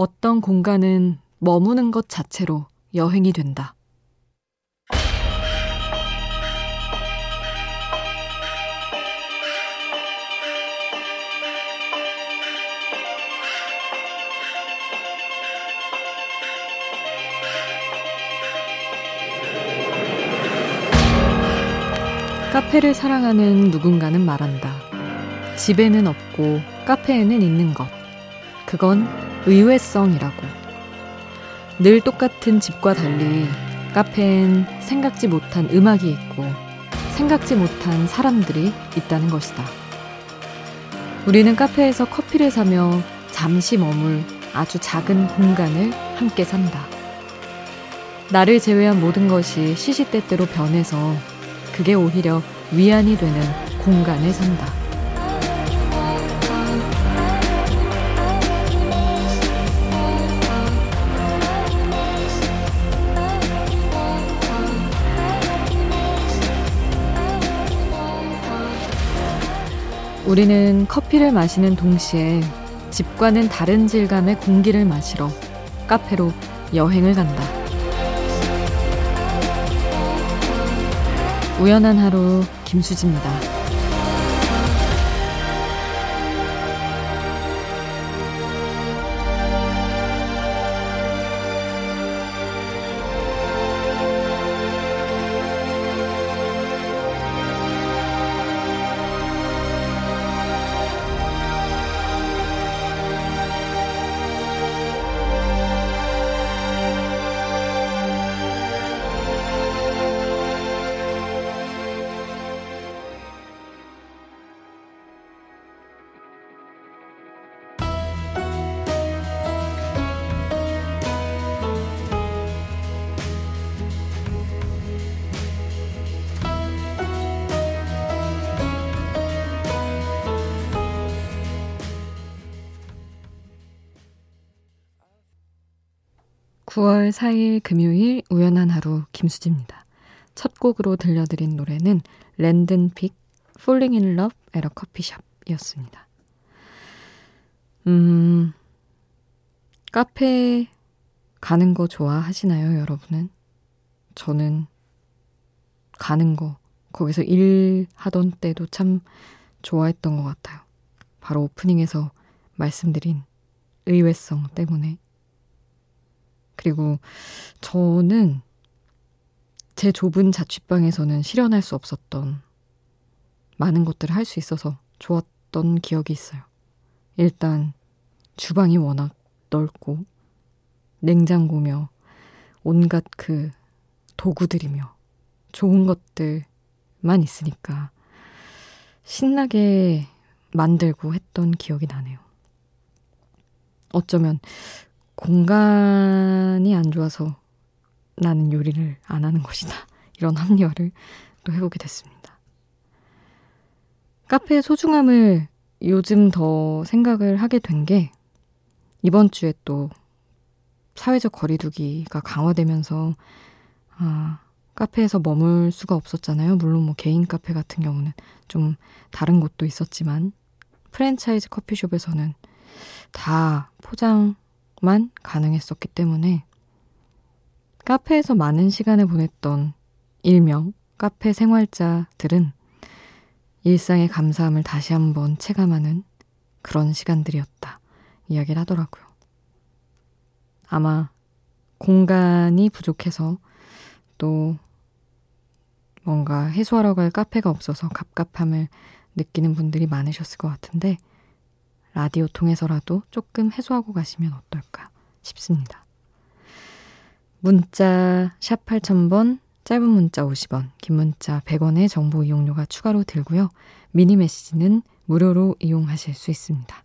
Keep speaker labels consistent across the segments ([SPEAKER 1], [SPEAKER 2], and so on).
[SPEAKER 1] 어떤 공간은 머무는 것 자체로 여행이 된다. 카페를 사랑하는 누군가는 말한다. 집에는 없고 카페에는 있는 것. 그건 의외성이라고. 늘 똑같은 집과 달리 카페엔 생각지 못한 음악이 있고 생각지 못한 사람들이 있다는 것이다. 우리는 카페에서 커피를 사며 잠시 머물 아주 작은 공간을 함께 산다. 나를 제외한 모든 것이 시시때때로 변해서 그게 오히려 위안이 되는 공간을 산다. 우리는 커피를 마시는 동시에 집과는 다른 질감의 공기를 마시러 카페로 여행을 간다. 우연한 하루 김수지입니다. 9월 4일 금요일 우연한 하루 김수지입니다. 첫 곡으로 들려드린 노래는 랜든픽 Falling in Love at a Coffeeshop이었습니다. 음, 카페 가는 거 좋아하시나요, 여러분은? 저는 가는 거, 거기서 일하던 때도 참 좋아했던 것 같아요. 바로 오프닝에서 말씀드린 의외성 때문에. 그리고 저는 제 좁은 자취방에서는 실현할 수 없었던 많은 것들을 할 수 있어서 좋았던 기억이 있어요. 일단 주방이 워낙 넓고 냉장고며 온갖 그 도구들이며 좋은 것들만 있으니까 신나게 만들고 했던 기억이 나네요. 어쩌면 공간이 안 좋아서 나는 요리를 안 하는 것이다. 이런 합리화를 또 해보게 됐습니다. 카페의 소중함을 요즘 더 생각을 하게 된 게 이번 주에 또 사회적 거리두기가 강화되면서 아, 카페에서 머물 수가 없었잖아요. 물론 뭐 개인 카페 같은 경우는 좀 다른 곳도 있었지만 프랜차이즈 커피숍에서는 다 포장 만 가능했었기 때문에 카페에서 많은 시간을 보냈던 일명 카페 생활자들은 일상의 감사함을 다시 한번 체감하는 그런 시간들이었다. 이야기를 하더라고요. 아마 공간이 부족해서 또 뭔가 해소하러 갈 카페가 없어서 갑갑함을 느끼는 분들이 많으셨을 것 같은데 라디오 통해서라도 조금 해소하고 가시면 어떨까 싶습니다. 문자 샵 8000번, 짧은 문자 50원, 긴 문자 100원의 정보 이용료가 추가로 들고요. 미니 메시지는 무료로 이용하실 수 있습니다.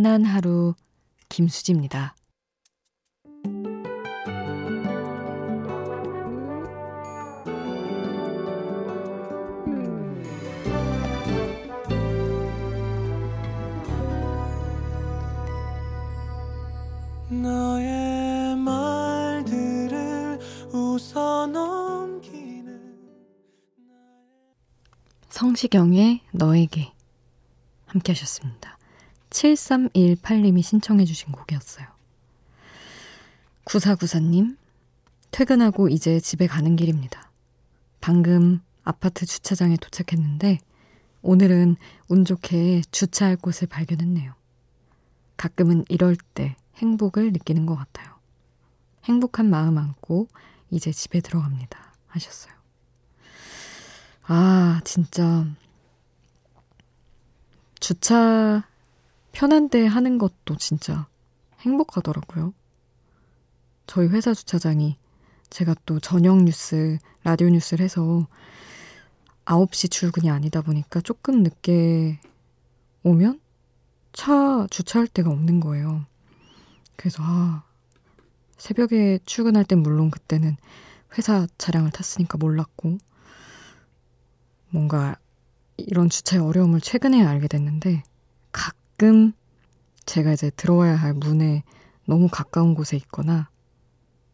[SPEAKER 1] 편안한 하루 김수지입니다. 성시경의 너에게 함께 하셨습니다. 7318님이 신청해 주신 곡이었어요. 9494님, 퇴근하고 이제 집에 가는 길입니다. 방금 아파트 주차장에 도착했는데 오늘은 운 좋게 주차할 곳을 발견했네요. 가끔은 이럴 때 행복을 느끼는 것 같아요. 행복한 마음 안고 이제 집에 들어갑니다. 하셨어요. 아, 진짜. 주차 편한 데 하는 것도 진짜 행복하더라고요. 저희 회사 주차장이 제가 또 저녁 뉴스, 라디오 뉴스를 해서 9시 출근이 아니다 보니까 조금 늦게 오면 차 주차할 데가 없는 거예요. 그래서 아, 새벽에 출근할 땐 물론 그때는 회사 차량을 탔으니까 몰랐고 뭔가 이런 주차의 어려움을 최근에 알게 됐는데 가끔 제가 이제 들어와야 할 문에 너무 가까운 곳에 있거나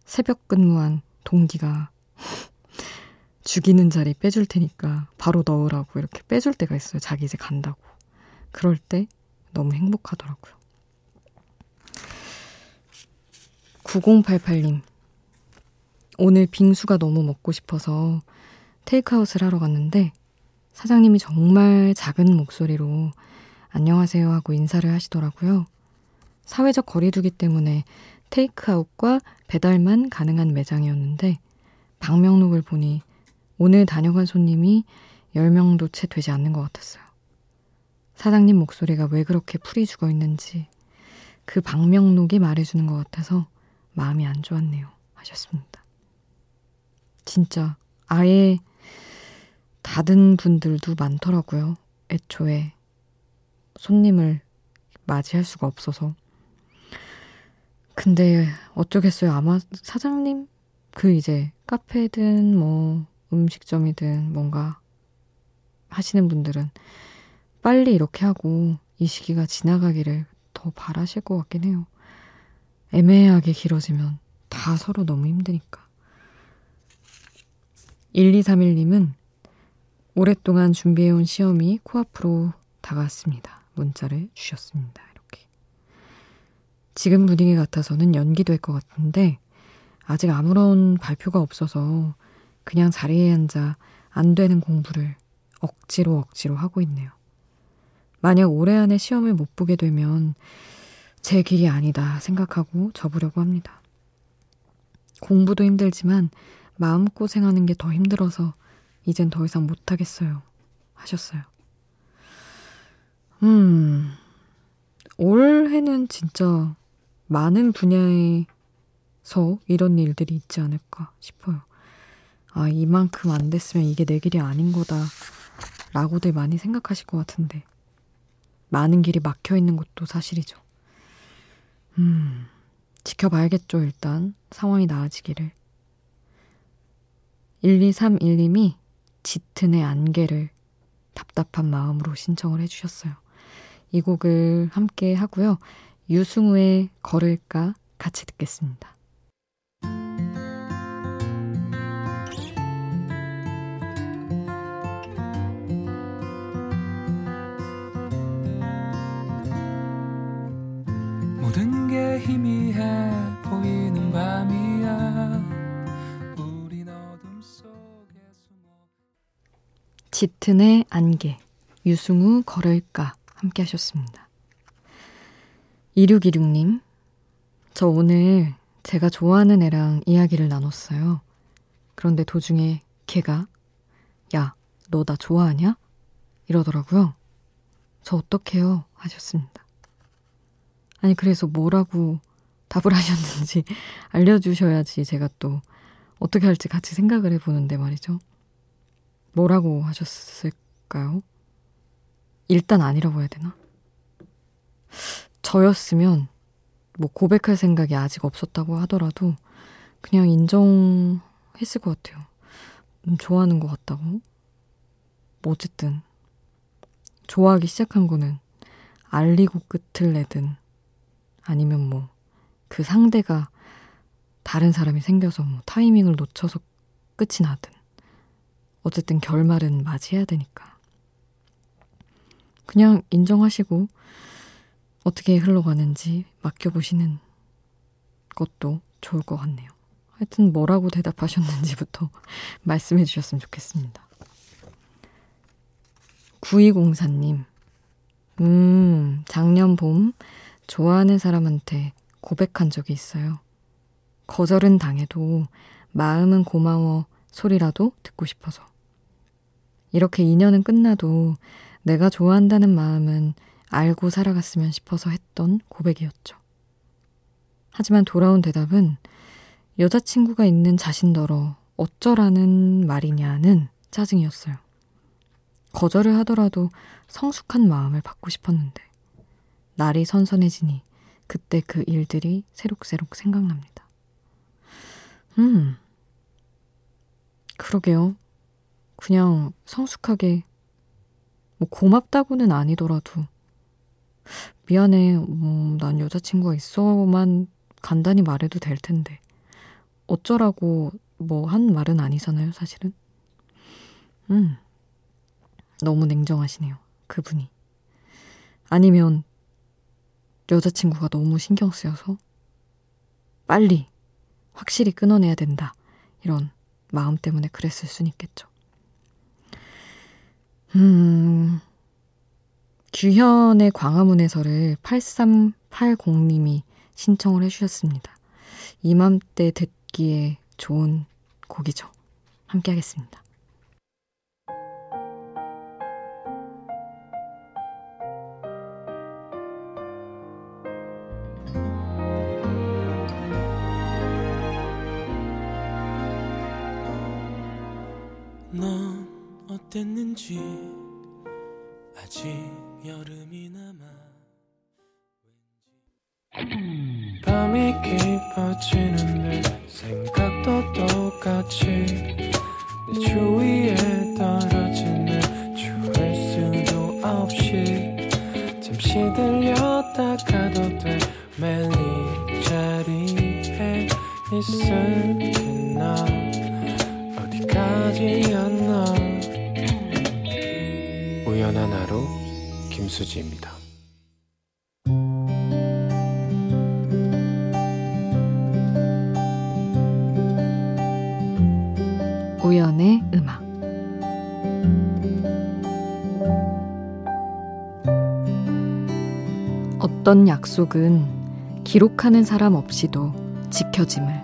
[SPEAKER 1] 새벽 근무한 동기가 죽이는 자리 빼줄 테니까 바로 넣으라고 이렇게 빼줄 때가 있어요. 자기 이제 간다고. 그럴 때 너무 행복하더라고요. 9088님. 오늘 빙수가 너무 먹고 싶어서 테이크아웃을 하러 갔는데 사장님이 정말 작은 목소리로 안녕하세요 하고 인사를 하시더라고요. 사회적 거리두기 때문에 테이크아웃과 배달만 가능한 매장이었는데 방명록을 보니 오늘 다녀간 손님이 10명도 채 되지 않는 것 같았어요. 사장님 목소리가 왜 그렇게 풀이 죽어 있는지 그 방명록이 말해주는 것 같아서 마음이 안 좋았네요. 하셨습니다. 진짜 아예 닫은 분들도 많더라고요. 애초에 손님을 맞이할 수가 없어서. 근데 어쩌겠어요. 아마 사장님 그 이제 카페든 뭐 음식점이든 뭔가 하시는 분들은 빨리 이렇게 하고 이 시기가 지나가기를 더 바라실 것 같긴 해요. 애매하게 길어지면 다 서로 너무 힘드니까. 1231님은 오랫동안 준비해온 시험이 코앞으로 다가왔습니다. 문자를 주셨습니다. 이렇게. 지금 분위기 같아서는 연기될 것 같은데 아직 아무런 발표가 없어서 그냥 자리에 앉아 안 되는 공부를 억지로 억지로 하고 있네요. 만약 올해 안에 시험을 못 보게 되면 제 길이 아니다 생각하고 접으려고 합니다. 공부도 힘들지만 마음고생하는 게 더 힘들어서 이젠 더 이상 못하겠어요. 하셨어요. 음, 올해는 진짜 많은 분야에서 이런 일들이 있지 않을까 싶어요. 아, 이만큼 안 됐으면 이게 내 길이 아닌 거다. 라고들 많이 생각하실 것 같은데. 많은 길이 막혀 있는 것도 사실이죠. 음, 지켜봐야겠죠, 일단. 상황이 나아지기를. 1231님이 짙은의 안개를 답답한 마음으로 신청을 해주셨어요. 이 곡을 함께 하고요. 유승우의 걸을까 같이 듣겠습니다. 모든 게 희미해 보이는 밤이야 우린 어둠 속에 숨어 짙은의 안개 유승우 걸을까 함께 하셨습니다. 2626님 저 오늘 제가 좋아하는 애랑 이야기를 나눴어요. 그런데 도중에 걔가 야, 너 나 좋아하냐? 이러더라고요. 저 어떡해요? 하셨습니다. 아니, 그래서 뭐라고 답을 하셨는지 알려주셔야지 제가 또 어떻게 할지 같이 생각을 해보는데 말이죠. 뭐라고 하셨을까요? 일단 아니라고 해야 되나? 저였으면 뭐 고백할 생각이 아직 없었다고 하더라도 그냥 인정했을 것 같아요. 음, 좋아하는 것 같다고. 뭐 어쨌든 좋아하기 시작한 거는 알리고 끝을 내든 아니면 뭐 그 상대가 다른 사람이 생겨서 뭐 타이밍을 놓쳐서 끝이 나든 어쨌든 결말은 맞이해야 되니까 그냥 인정하시고 어떻게 흘러가는지 맡겨보시는 것도 좋을 것 같네요. 하여튼 뭐라고 대답하셨는지부터 말씀해 주셨으면 좋겠습니다. 9204님, 음, 작년 봄 좋아하는 사람한테 고백한 적이 있어요. 거절은 당해도 마음은 고마워 소리라도 듣고 싶어서. 이렇게 인연은 끝나도 내가 좋아한다는 마음은 알고 살아갔으면 싶어서 했던 고백이었죠. 하지만 돌아온 대답은 여자친구가 있는 자신더러 어쩌라는 말이냐는 짜증이었어요. 거절을 하더라도 성숙한 마음을 받고 싶었는데 날이 선선해지니 그때 그 일들이 새록새록 생각납니다. 음, 그러게요. 그냥 성숙하게, 뭐 고맙다고는 아니더라도, 미안해, 뭐, 난 여자친구가 있어만 간단히 말해도 될 텐데. 어쩌라고 뭐 한 말은 아니잖아요, 사실은. 음, 너무 냉정하시네요, 그분이. 아니면 여자친구가 너무 신경 쓰여서 빨리 확실히 끊어내야 된다. 이런 마음 때문에 그랬을 순 있겠죠. 음, 규현의 광화문에서를 8380님이 신청을 해주셨습니다. 이맘때 듣기에 좋은 곡이죠. 함께 하겠습니다. 김수지입니다. 우연의 음악. 어떤 약속은 기록하는 사람 없이도 지켜짐을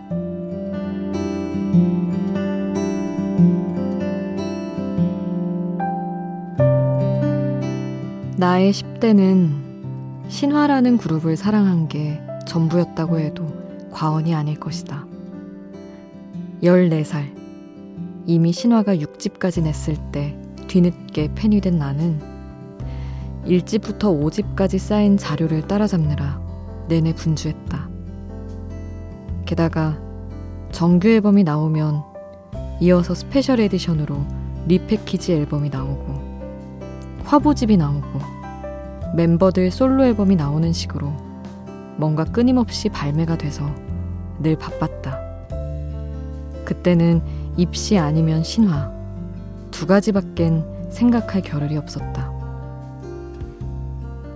[SPEAKER 1] 나의 10대는 신화라는 그룹을 사랑한 게 전부였다고 해도 과언이 아닐 것이다. 14살. 이미 신화가 6집까지 냈을 때 뒤늦게 팬이 된 나는 1집부터 5집까지 쌓인 자료를 따라잡느라 내내 분주했다. 게다가 정규 앨범이 나오면 이어서 special edition으로 리패키지 앨범이 나오고 화보집이 나오고 멤버들 솔로 앨범이 나오는 식으로 뭔가 끊임없이 발매가 돼서 늘 바빴다. 그때는 입시 아니면 신화 두 가지밖엔 생각할 겨를이 없었다.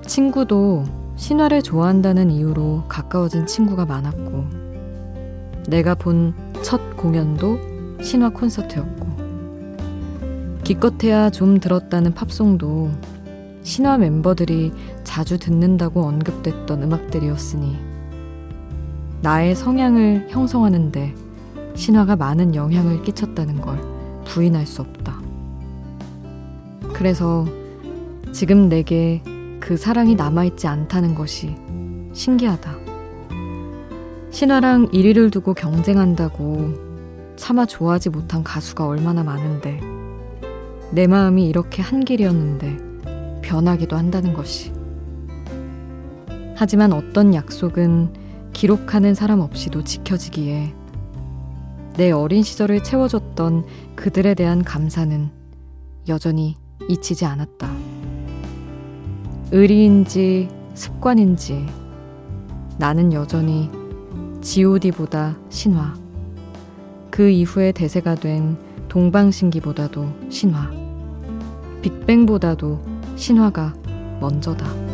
[SPEAKER 1] 친구도 신화를 좋아한다는 이유로 가까워진 친구가 많았고 내가 본 첫 공연도 신화 콘서트였고 기껏해야 좀 들었다는 팝송도 신화 멤버들이 자주 듣는다고 언급됐던 음악들이었으니 나의 성향을 형성하는데 신화가 많은 영향을 끼쳤다는 걸 부인할 수 없다. 그래서 지금 내게 그 사랑이 남아있지 않다는 것이 신기하다. 신화랑 1위를 두고 경쟁한다고 차마 좋아하지 못한 가수가 얼마나 많은데 내 마음이 이렇게 한 길이었는데 변하기도 한다는 것이. 하지만 어떤 약속은 기록하는 사람 없이도 지켜지기에 내 어린 시절을 채워줬던 그들에 대한 감사는 여전히 잊히지 않았다. 의리인지 습관인지 나는 여전히 god보다 신화. 그 이후에 대세가 된 동방신기보다도 신화. 빅뱅보다도 신화가 먼저다.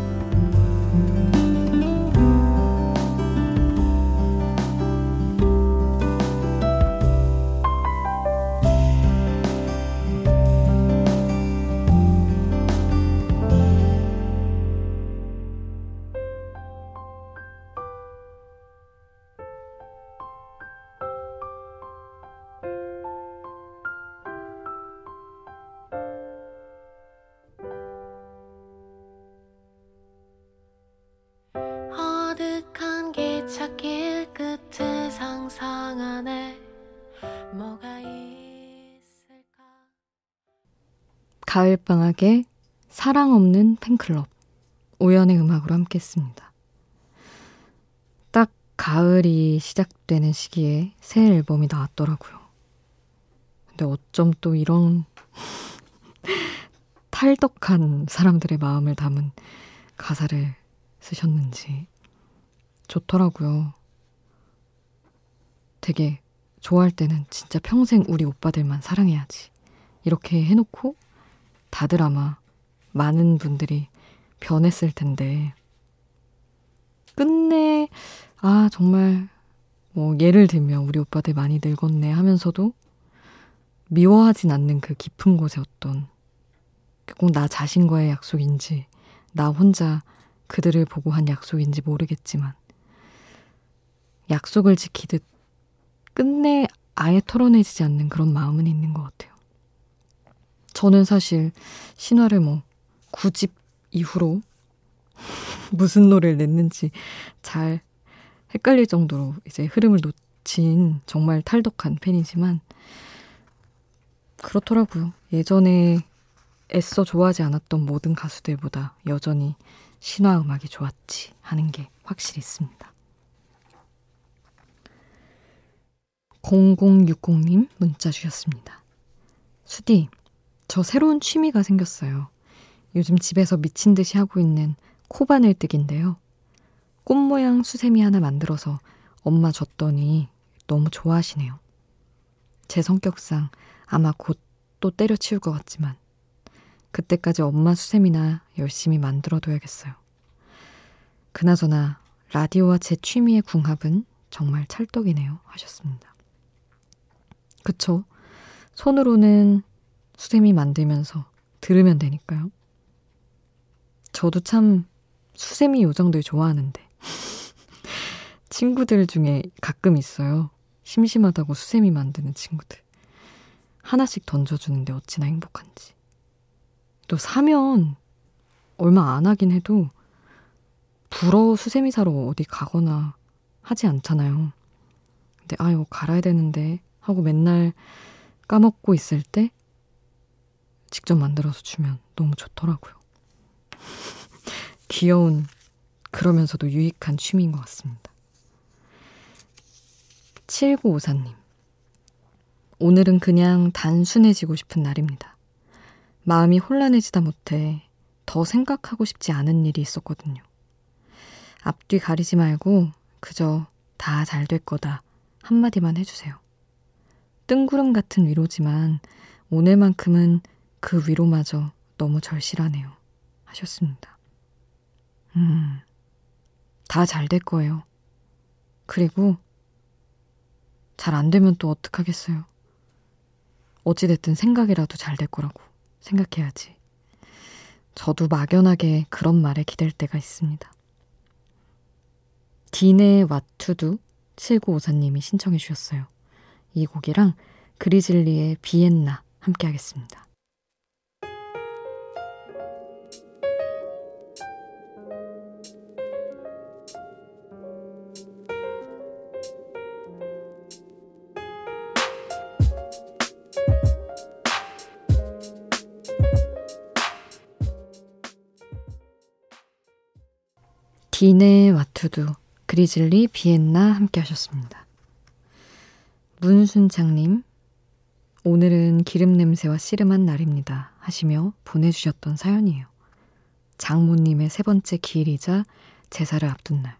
[SPEAKER 1] 가을방학에 사랑 없는 팬클럽 우연의 음악으로 함께 했습니다. 딱 가을이 시작되는 시기에 새 앨범이 나왔더라고요. 근데 어쩜 또 이런 탈덕한 사람들의 마음을 담은 가사를 쓰셨는지 좋더라고요. 되게 좋아할 때는 진짜 평생 우리 오빠들만 사랑해야지. 이렇게 해놓고 다들 아마 많은 분들이 변했을 텐데 끝내 아 정말 뭐 예를 들면 우리 오빠들 많이 늙었네 하면서도 미워하진 않는 그 깊은 곳에 어떤 꼭 나 자신과의 약속인지 나 혼자 그들을 보고 한 약속인지 모르겠지만 약속을 지키듯 끝내 아예 털어내지지 않는 그런 마음은 있는 것 같아요. 저는 사실 신화를 뭐 9집 이후로 무슨 노래를 냈는지 잘 헷갈릴 정도로 이제 흐름을 놓친 정말 탈덕한 팬이지만 그렇더라고요. 예전에 애써 좋아하지 않았던 모든 가수들보다 여전히 신화 음악이 좋았지 하는 게 확실히 있습니다. 0060님 문자 주셨습니다. 수디, 저 새로운 취미가 생겼어요. 요즘 집에서 미친 듯이 하고 있는 코바늘 뜨기인데요. 꽃 모양 수세미 하나 만들어서 엄마 줬더니 너무 좋아하시네요. 제 성격상 아마 곧 또 때려치울 것 같지만 그때까지 엄마 수세미나 열심히 만들어둬야겠어요. 그나저나 라디오와 제 취미의 궁합은 정말 찰떡이네요. 하셨습니다. 그쵸? 손으로는 수세미 만들면서 들으면 되니까요. 저도 참 수세미 요정들 좋아하는데. 친구들 중에 가끔 있어요. 심심하다고 수세미 만드는 친구들. 하나씩 던져주는데 어찌나 행복한지. 또 사면 얼마 안 하긴 해도 불어 수세미 사러 어디 가거나 하지 않잖아요. 근데 아유 갈아야 되는데 하고 맨날 까먹고 있을 때 직접 만들어서 주면 너무 좋더라고요. 귀여운, 그러면서도 유익한 취미인 것 같습니다. 7954님. 오늘은 그냥 단순해지고 싶은 날입니다. 마음이 혼란해지다 못해 더 생각하고 싶지 않은 일이 있었거든요. 앞뒤 가리지 말고 그저 다 잘 될 거다 한마디만 해주세요. 뜬구름 같은 위로지만 오늘만큼은 그 위로마저 너무 절실하네요. 하셨습니다. 음, 다 잘 될 거예요. 그리고 잘 안 되면 또 어떡하겠어요. 어찌됐든 생각이라도 잘 될 거라고 생각해야지. 저도 막연하게 그런 말에 기댈 때가 있습니다. 디네 왓투두 7954님이 신청해 주셨어요. 이 곡이랑 그리즐리의 비엔나 함께 하겠습니다. 디네 와투두, 그리즐리, 비엔나 함께 하셨습니다. 문순창님, 오늘은 기름 냄새와 씨름한 날입니다. 하시며 보내주셨던 사연이에요. 장모님의 세 번째 기일이자 제사를 앞둔 날.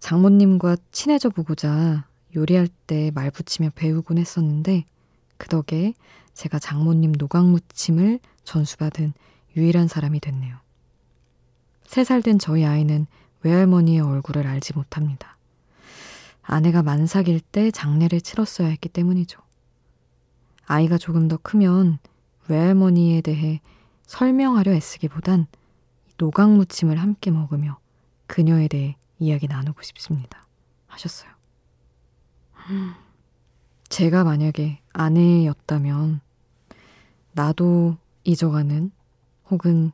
[SPEAKER 1] 장모님과 친해져 보고자 요리할 때 말 붙이며 배우곤 했었는데 그 덕에 제가 장모님 노각무침을 전수받은 유일한 사람이 됐네요. 세살된 저희 아이는 외할머니의 얼굴을 알지 못합니다. 아내가 만삭일 때 장례를 치렀어야 했기 때문이죠. 아이가 조금 더 크면 외할머니에 대해 설명하려 애쓰기보단 노각무침을 함께 먹으며 그녀에 대해 이야기 나누고 싶습니다. 하셨어요. 제가 만약에 아내였다면 나도 잊어가는 혹은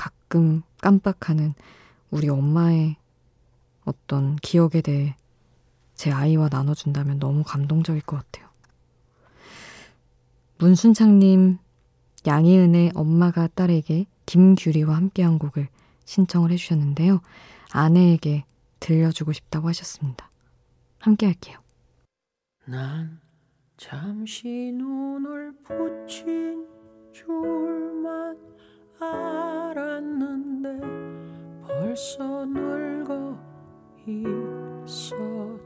[SPEAKER 1] 가끔 깜빡하는 우리 엄마의 어떤 기억에 대해 제 아이와 나눠준다면 너무 감동적일 것 같아요. 문순창님, 양희은의 엄마가 딸에게 김규리와 함께한 곡을 신청을 해주셨는데요. 아내에게 들려주고 싶다고 하셨습니다. 함께 할게요. 난 잠시 눈을 붙인 줄만 알았는데 벌써 늙어 있었고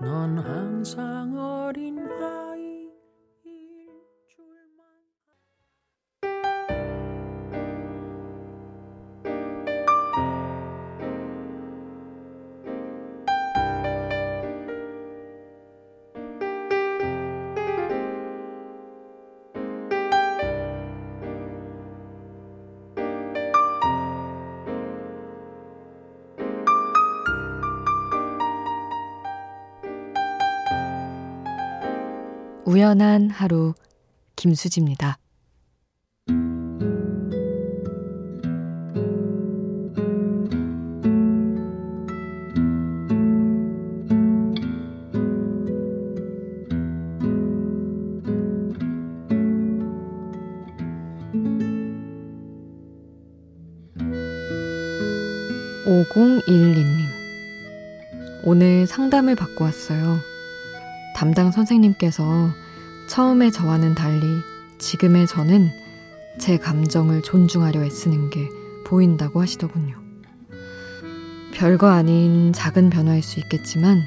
[SPEAKER 1] 넌 항상 우연한 하루 김수지입니다. 오공일리님 오늘 상담을 받고 왔어요. 담당 선생님께서 처음에 저와는 달리 지금의 저는 제 감정을 존중하려 애쓰는 게 보인다고 하시더군요. 별거 아닌 작은 변화일 수 있겠지만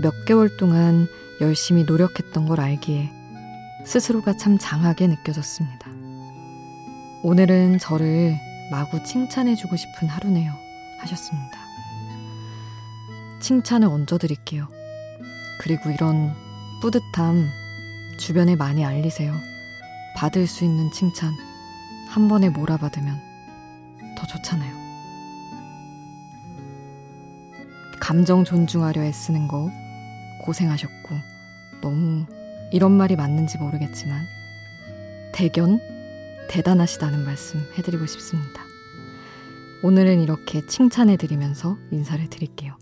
[SPEAKER 1] 몇 개월 동안 열심히 노력했던 걸 알기에 스스로가 참 장하게 느껴졌습니다. 오늘은 저를 마구 칭찬해주고 싶은 하루네요. 하셨습니다. 칭찬을 얹어드릴게요. 그리고 이런 뿌듯함 주변에 많이 알리세요. 받을 수 있는 칭찬 한 번에 몰아받으면 더 좋잖아요. 감정 존중하려 애쓰는 거 고생하셨고 너무 이런 말이 맞는지 모르겠지만 대견 대단하시다는 말씀 해드리고 싶습니다. 오늘은 이렇게 칭찬해드리면서 인사를 드릴게요.